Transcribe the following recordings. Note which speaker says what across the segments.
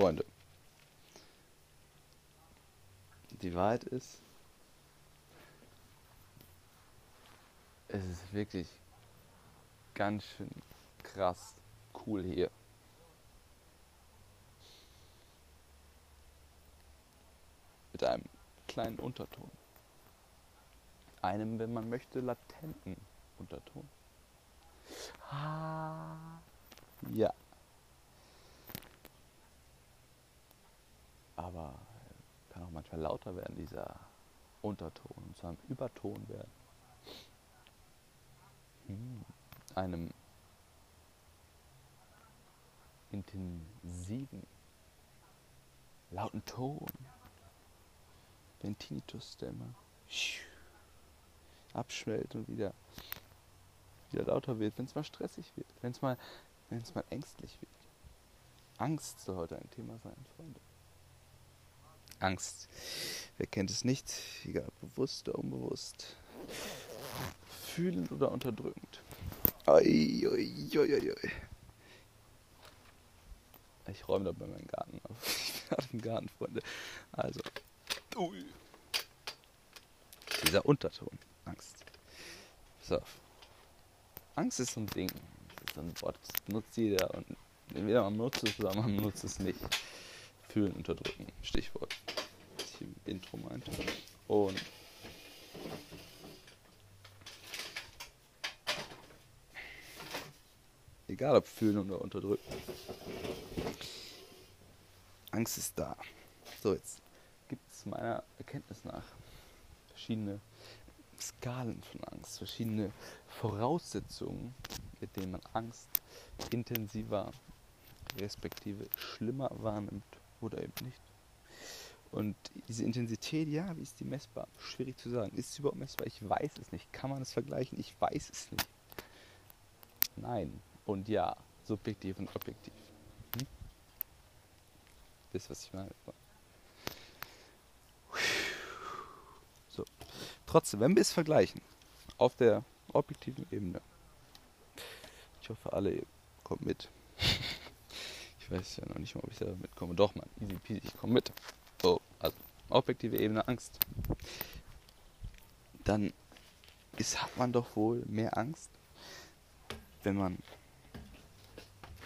Speaker 1: Freunde, die Wahrheit ist, es ist wirklich ganz schön krass cool hier. Mit einem kleinen Unterton. Einem, wenn man möchte, latenten Unterton. Ah, ja. Aber kann auch manchmal lauter werden, dieser Unterton, zu einem Überton werden. Hm, einem intensiven, lauten Ton. Den Tinnitus, der immer abschwellt und wieder, wieder lauter wird, wenn es mal stressig wird, wenn es mal, mal ängstlich wird. Angst soll heute ein Thema sein, Freunde. Angst. Wer kennt es nicht? Egal, bewusst oder unbewusst. Fühlend oder unterdrückend. Oi, oi, oi. Ich räume da bei meinem Garten auf. Ich bin im Garten, Freunde. Also. Ui. Dieser Unterton. Angst. Auf. Angst ist so ein Ding. Das ist so ein Wort, das benutzt jeder. Und entweder man nutzt es oder man nutzt es nicht. Fühlen, unterdrücken. Stichwort. Was ich im Intro meinte. Und egal ob fühlen oder unterdrücken. Angst ist da. So, jetzt gibt es meiner Erkenntnis nach verschiedene Skalen von Angst, verschiedene Voraussetzungen, mit denen man Angst intensiver, respektive schlimmer wahrnimmt oder eben nicht. Und diese Intensität, ja, wie ist die messbar? Schwierig zu sagen. Ist sie überhaupt messbar? Ich weiß es nicht. Kann man es vergleichen? Ich weiß es nicht. Nein und ja. Subjektiv und objektiv. Hm? Wisst was ich meine? So. Trotzdem, wenn wir es vergleichen, auf der objektiven Ebene, ich hoffe, alle kommt mit. Ich weiß ja noch nicht mal, ob ich selber mitkomme. Doch, man, easy peasy, ich komme mit. So, also objektive Ebene Angst. Dann ist, hat man doch wohl mehr Angst, wenn man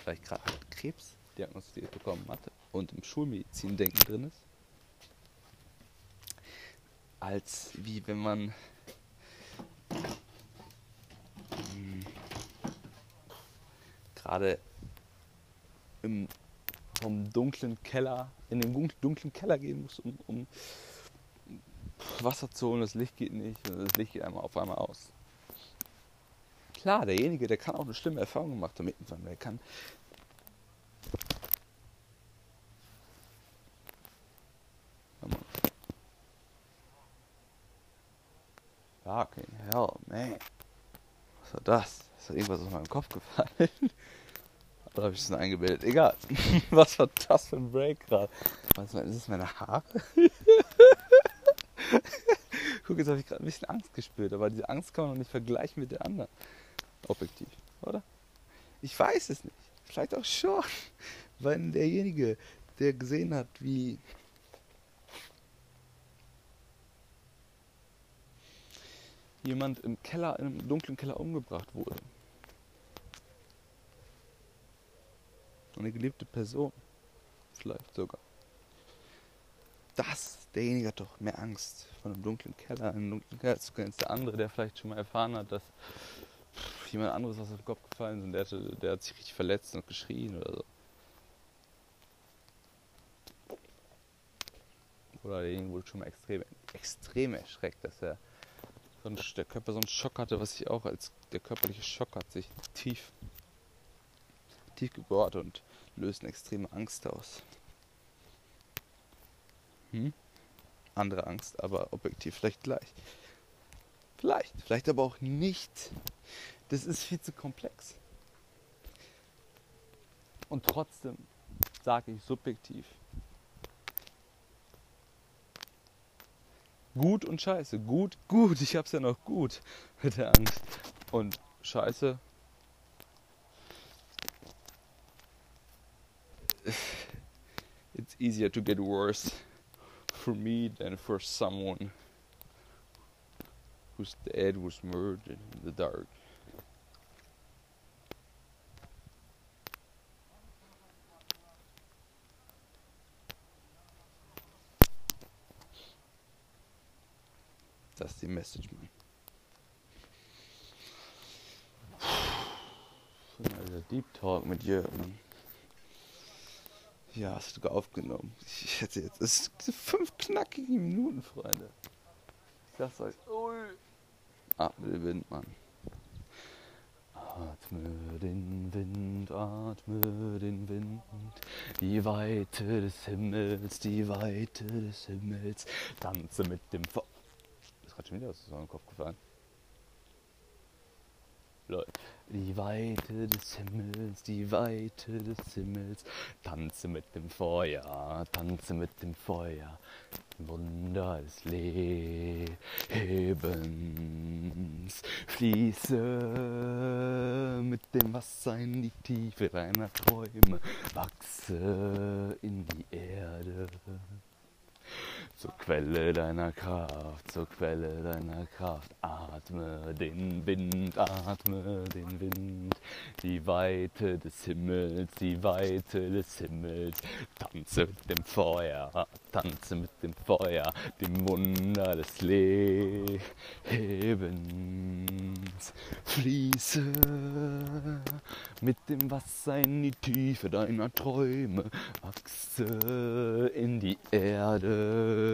Speaker 1: vielleicht gerade Krebs diagnostiziert bekommen hatte und im Schulmedizin-Denken drin ist, als wie wenn man hm, gerade im vom dunklen Keller, in den dunklen Keller gehen muss, um, um Wasser zu holen, das Licht geht nicht, das Licht geht einmal auf einmal aus. Klar, derjenige, der kann auch eine schlimme Erfahrung gemacht haben, der kann Fucking hell, man. Was war das? Ist da irgendwas aus meinem Kopf gefallen? Oder habe ich es eingebildet? Egal. Was war das für ein Break gerade? Was ist das meine Haare? Guck, jetzt habe ich gerade ein bisschen Angst gespürt, aber diese Angst kann man noch nicht vergleichen mit der anderen. Objektiv, oder? Ich weiß es nicht. Vielleicht auch schon. Weil derjenige, der gesehen hat, wie jemand im Keller, in einem dunklen Keller umgebracht wurde. Eine geliebte Person. Vielleicht sogar. Das, derjenige hat doch mehr Angst, von einem dunklen Keller in einen dunklen Keller zu gehen, als der andere, der vielleicht schon mal erfahren hat, dass jemand anderes auf den Kopf gefallen ist und der, hatte, der hat sich richtig verletzt und geschrien oder so. Oder derjenige wurde schon mal extrem, extrem erschreckt, dass er sonst der Körper so einen Schock hatte, was sich auch als der körperliche Schock hat sich tief, tief gebohrt und löst eine extreme Angst aus. Hm? Andere Angst, aber objektiv vielleicht gleich. Vielleicht, vielleicht aber auch nicht. Das ist viel zu komplex. Und trotzdem sage ich subjektiv, Gut und Scheiße. Gut, gut. Ich hab's ja noch gut mit der Angst. Und Scheiße. it's easier to get worse for me than for someone whose dad was murdered in the dark. That's the Message, man. Also Deep Talk mit Jürgen. Ja, hast du aufgenommen. Ich hätte jetzt. Es sind fünf knackige Minuten, Freunde. Ich sag's euch. Ui. Atme den Wind, Mann. Atme den Wind, atme den Wind, die Weite des Himmels, die Weite des Himmels, tanze mit dem Feuer. Ist gerade schon wieder aus meinem Kopf gefallen. Leute. Die Weite des Himmels, die Weite des Himmels, tanze mit dem Feuer, tanze mit dem Feuer, Wunder des Lebens, fließe mit dem Wasser in die Tiefe deiner Träume, wachse in die Erde zur Quelle deiner Kraft, zur Quelle deiner Kraft. Atme den Wind, atme den Wind, die Weite des Himmels, die Weite des Himmels. Tanze mit dem Feuer, tanze mit dem Feuer, dem Wunder des Lebens. Fließe mit dem Wasser in die Tiefe deiner Träume, wachse in die Erde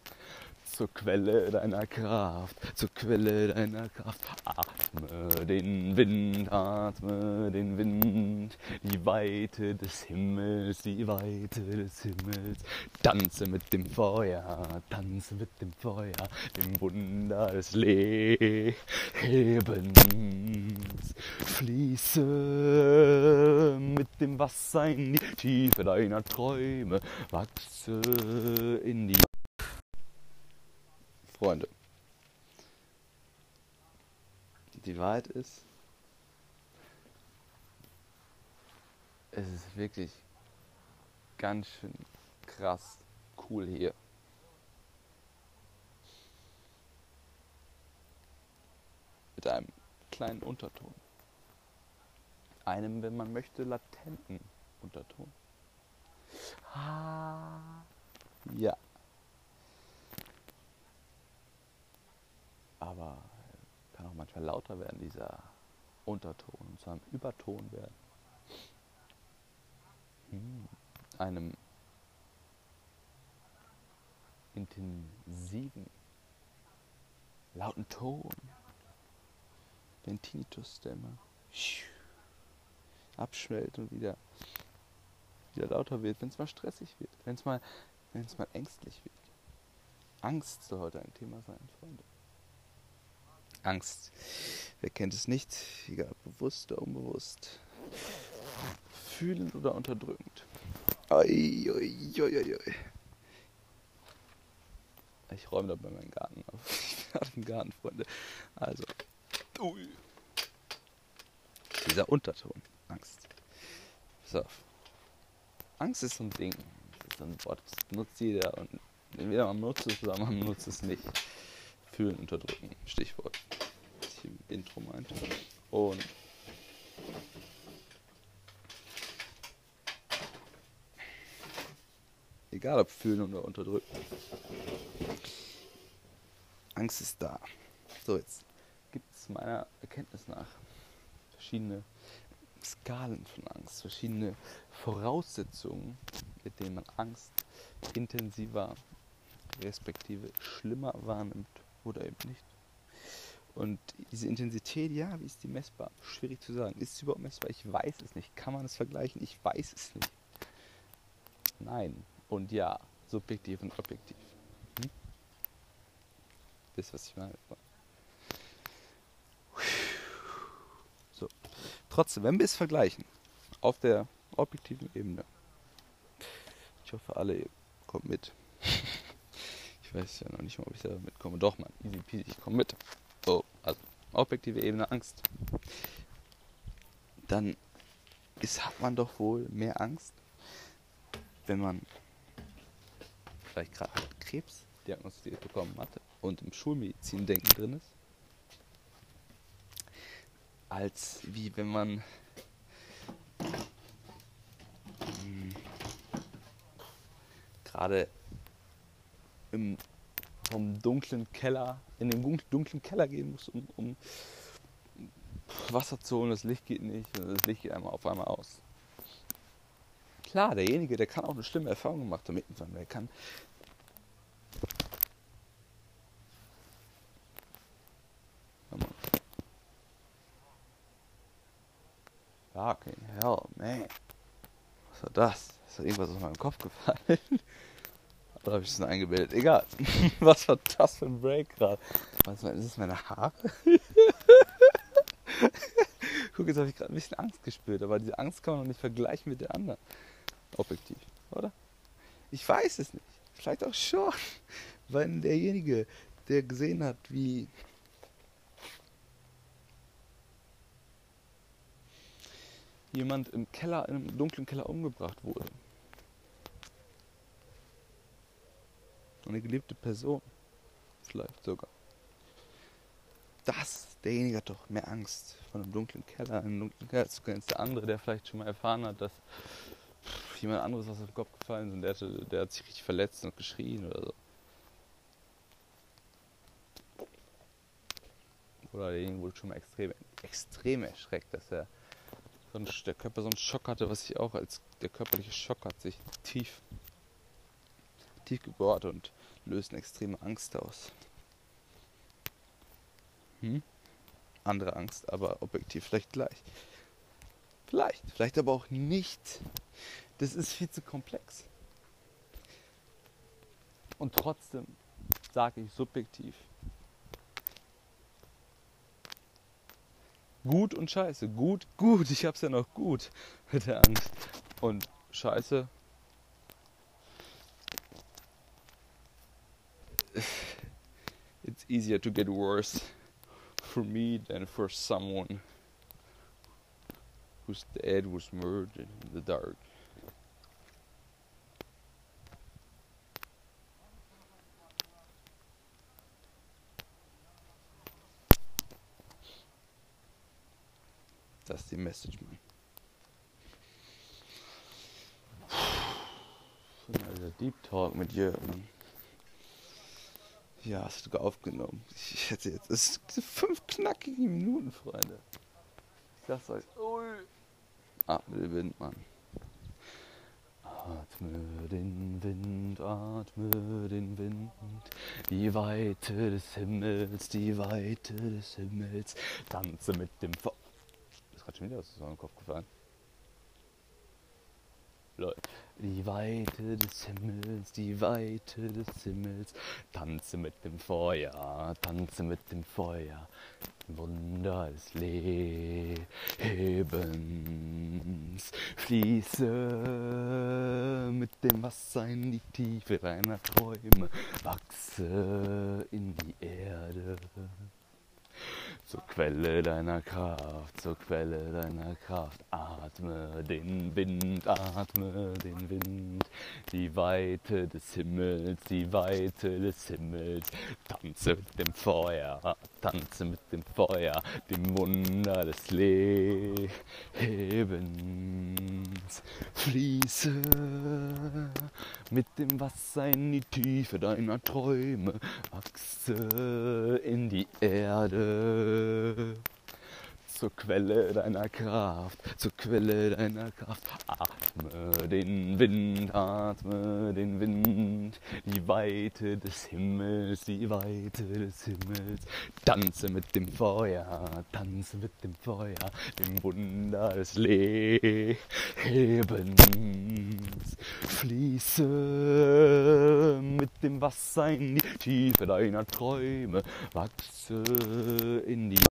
Speaker 1: zur Quelle deiner Kraft, zur Quelle deiner Kraft. Atme den Wind, atme den Wind, die Weite des Himmels, die Weite des Himmels. Tanze mit dem Feuer, tanze mit dem Feuer, dem Wunder des Lebens. Fließe mit dem Wasser in die Tiefe deiner Träume, wachse in die Freunde. Die Wahrheit ist, es ist wirklich ganz schön krass cool hier. Mit einem kleinen Unterton. Einem, wenn man möchte, latenten Unterton. Ah, ja. aber kann auch manchmal lauter werden, dieser Unterton, zu einem Überton werden. Hm. Einem intensiven, lauten Ton, den Tinnitus, der immer abschwellt und wieder, wieder lauter wird, wenn es mal stressig wird, wenn es mal, mal ängstlich wird. Angst soll heute ein Thema sein, Freunde. Angst. Wer kennt es nicht? Egal, bewusst oder unbewusst. Fühlend oder unterdrückend. Oi, oi, oi. Ich räume da bei meinem Garten auf. Ich bin im Garten, Freunde. Also. Ui. Dieser Unterton. Angst. So. Angst ist so ein Ding. Das ist so ein Wort, das nutzt jeder. Und entweder man nutzt es oder man nutzt es nicht. Fühlen, unterdrücken. Stichwort. Was ich im Intro meinte. Und egal ob fühlen oder unterdrücken. Angst ist da. So, jetzt gibt es meiner Erkenntnis nach verschiedene Skalen von Angst, verschiedene Voraussetzungen, mit denen man Angst intensiver, respektive schlimmer wahrnimmt oder eben nicht. Und diese Intensität, ja, wie ist die messbar? Schwierig zu sagen. Ist es überhaupt messbar? Ich weiß es nicht. Kann man es vergleichen? Ich weiß es nicht. Nein. Und ja, subjektiv und objektiv. Hm? Wisst was ich meine? So. Trotzdem, wenn wir es vergleichen, auf der objektiven Ebene, ich hoffe, alle kommt mit. Ich weiß ja noch nicht mal, ob ich da mitkomme. Doch, man, easy peasy, ich komme mit. So, also objektive Ebene Angst. Dann ist, hat man doch wohl mehr Angst, wenn man vielleicht gerade Krebs diagnostiziert bekommen hatte und im Schulmedizin-Denken drin ist, als wie wenn man hm, gerade im vom dunklen Keller in den dunklen Keller gehen muss, um, um Wasser zu holen. Das Licht geht nicht, das Licht geht einmal auf einmal aus. Klar, derjenige, der kann auch eine schlimme Erfahrung gemacht haben. Der kann Fucking hell, man. Was war das? Ist da irgendwas aus meinem Kopf gefallen? Oder habe ich es nur eingebildet? Egal. Was war das für ein Break gerade? Was ist das meine Haare? Guck, jetzt habe ich gerade ein bisschen Angst gespürt, aber diese Angst kann man noch nicht vergleichen mit der anderen. Objektiv, oder? Ich weiß es nicht. Vielleicht auch schon. Weil derjenige, der gesehen hat, wie jemand im Keller, einem dunklen Keller umgebracht wurde. Eine geliebte Person. Vielleicht sogar. Das, derjenige hat doch mehr Angst von einem dunklen Keller, in einem dunklen Keller zu gehen, als der andere, der vielleicht schon mal erfahren hat, dass jemand anderes aus dem Kopf gefallen ist und der, hatte, der hat sich richtig verletzt und geschrien oder so. Oder derjenige wurde schon mal extrem, extrem erschreckt, dass er so ein, der Körper so einen Schock hatte, was ich auch als der körperliche Schock hat sich tief, tief gebohrt und löst eine extreme Angst aus. Hm? Andere Angst, aber objektiv vielleicht gleich. Vielleicht, vielleicht aber auch nicht. Das ist viel zu komplex. Und trotzdem sage ich subjektiv, Gut und Scheiße. Gut, gut. Ich hab's ja noch gut mit der Angst. Und Scheiße. Easier to get worse for me than for someone whose dad was murdered in the dark. That's the Message, man. Also Deep Talk mit Jürgen. Ja, hast du aufgenommen. Ich hätte jetzt. Es sind fünf knackige Minuten, Freunde. Ich sag's euch. Ui. Atme den Wind, Mann. Atme den Wind, atme den Wind, die Weite des Himmels, die Weite des Himmels, tanze mit dem Feuer ist gerade schon wieder aus meinem Kopf gefallen. Leute. Die Weite des Himmels, die Weite des Himmels, tanze mit dem Feuer, tanze mit dem Feuer, Wunder des Lebens, fließe mit dem Wasser in die Tiefe deiner Träume, wachse in die Erde zur Quelle deiner Kraft, zur Quelle deiner Kraft. Atme den Wind, atme den Wind, die Weite des Himmels, die Weite des Himmels. Tanze mit dem Feuer, tanze mit dem Feuer, dem Wunder des Lebens. Fließe mit dem Wasser in die Tiefe deiner Träume, wachse in die Erde zur Quelle deiner Kraft, zur Quelle deiner Kraft. Atme den Wind, atme den Wind, die Weite des Himmels, die Weite des Himmels. Tanze mit dem Feuer, tanze mit dem Feuer, dem Wunder des Lebens. Fließe mit dem Wasser in die Tiefe deiner Träume, wachse in die